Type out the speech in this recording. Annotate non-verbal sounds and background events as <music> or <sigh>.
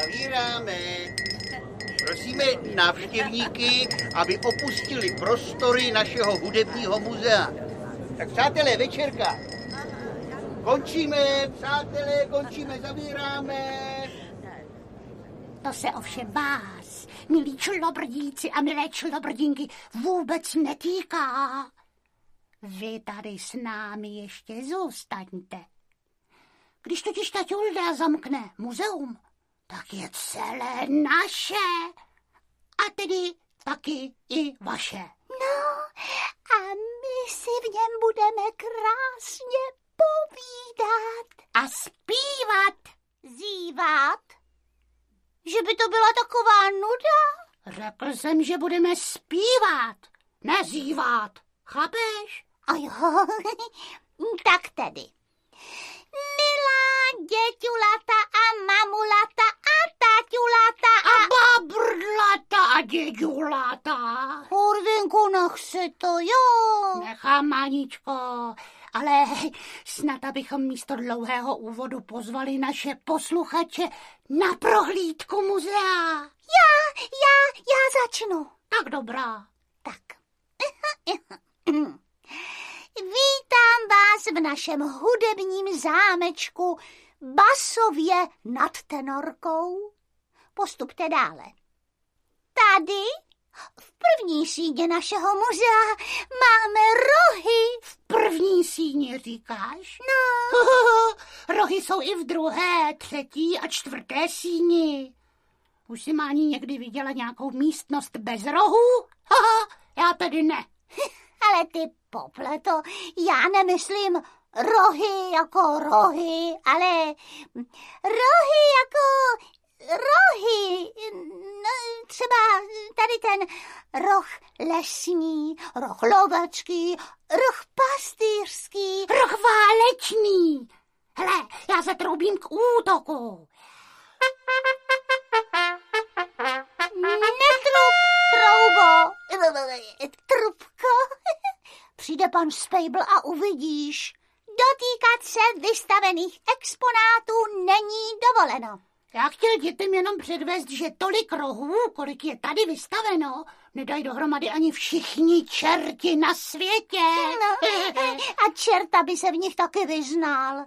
Zavíráme. Prosíme návštěvníky, aby opustili prostory našeho hudebního muzea. Tak přátelé, večerka. Končíme, přátelé, končíme, zavíráme. To se ovšem vás, milí člobrdíci a milé člobrdinky, vůbec netýká. Vy tady s námi ještě zůstaňte. Když totiž ta Tulda zamkne muzeum, tak je celé naše. A tedy taky i vaše. No, a my si v něm budeme krásně povídat. A zpívat. Zívat. Že by to byla taková nuda? Řekl jsem, že budeme zpívat, nezývat. Chápeš? A jo, <laughs> tak tedy. Milá děťulata babrdlata a děďulata. Hurvinku, nech si to, jo. Nechám, Maničko, ale snad abychom místo dlouhého úvodu pozvali naše posluchače na prohlídku muzea. Já, já, já začnu. Tak dobrá. Tak. <clears throat> Vítám vás v našem hudebním zámečku Basově nad Tenorkou. Postupte dále. Tady, v první síně našeho muzea, máme rohy. V první síni říkáš? No, <laughs> Rohy jsou i v druhé, třetí a čtvrté síni. Už si Mání někdy viděla nějakou místnost bez rohů? Haha, já tedy ne. <laughs> ale ty popleto, já nemyslím rohy jako rohy, ale rohy jako rohy. No, třeba tady ten roh lesní, roh lovačský, roh pastýřský. Roh válečný. Hele, já se troubím k útoku. Netrup, troubo, trubko. Přijde pan Spejbl a uvidíš. Dotýkat se vystavených exponátů není dovoleno. Já chtěl dětem jenom předvést, že tolik rohů, kolik je tady vystaveno, nedají dohromady ani všichni čerti na světě. No, <laughs> a čerta by se v nich taky vyznal.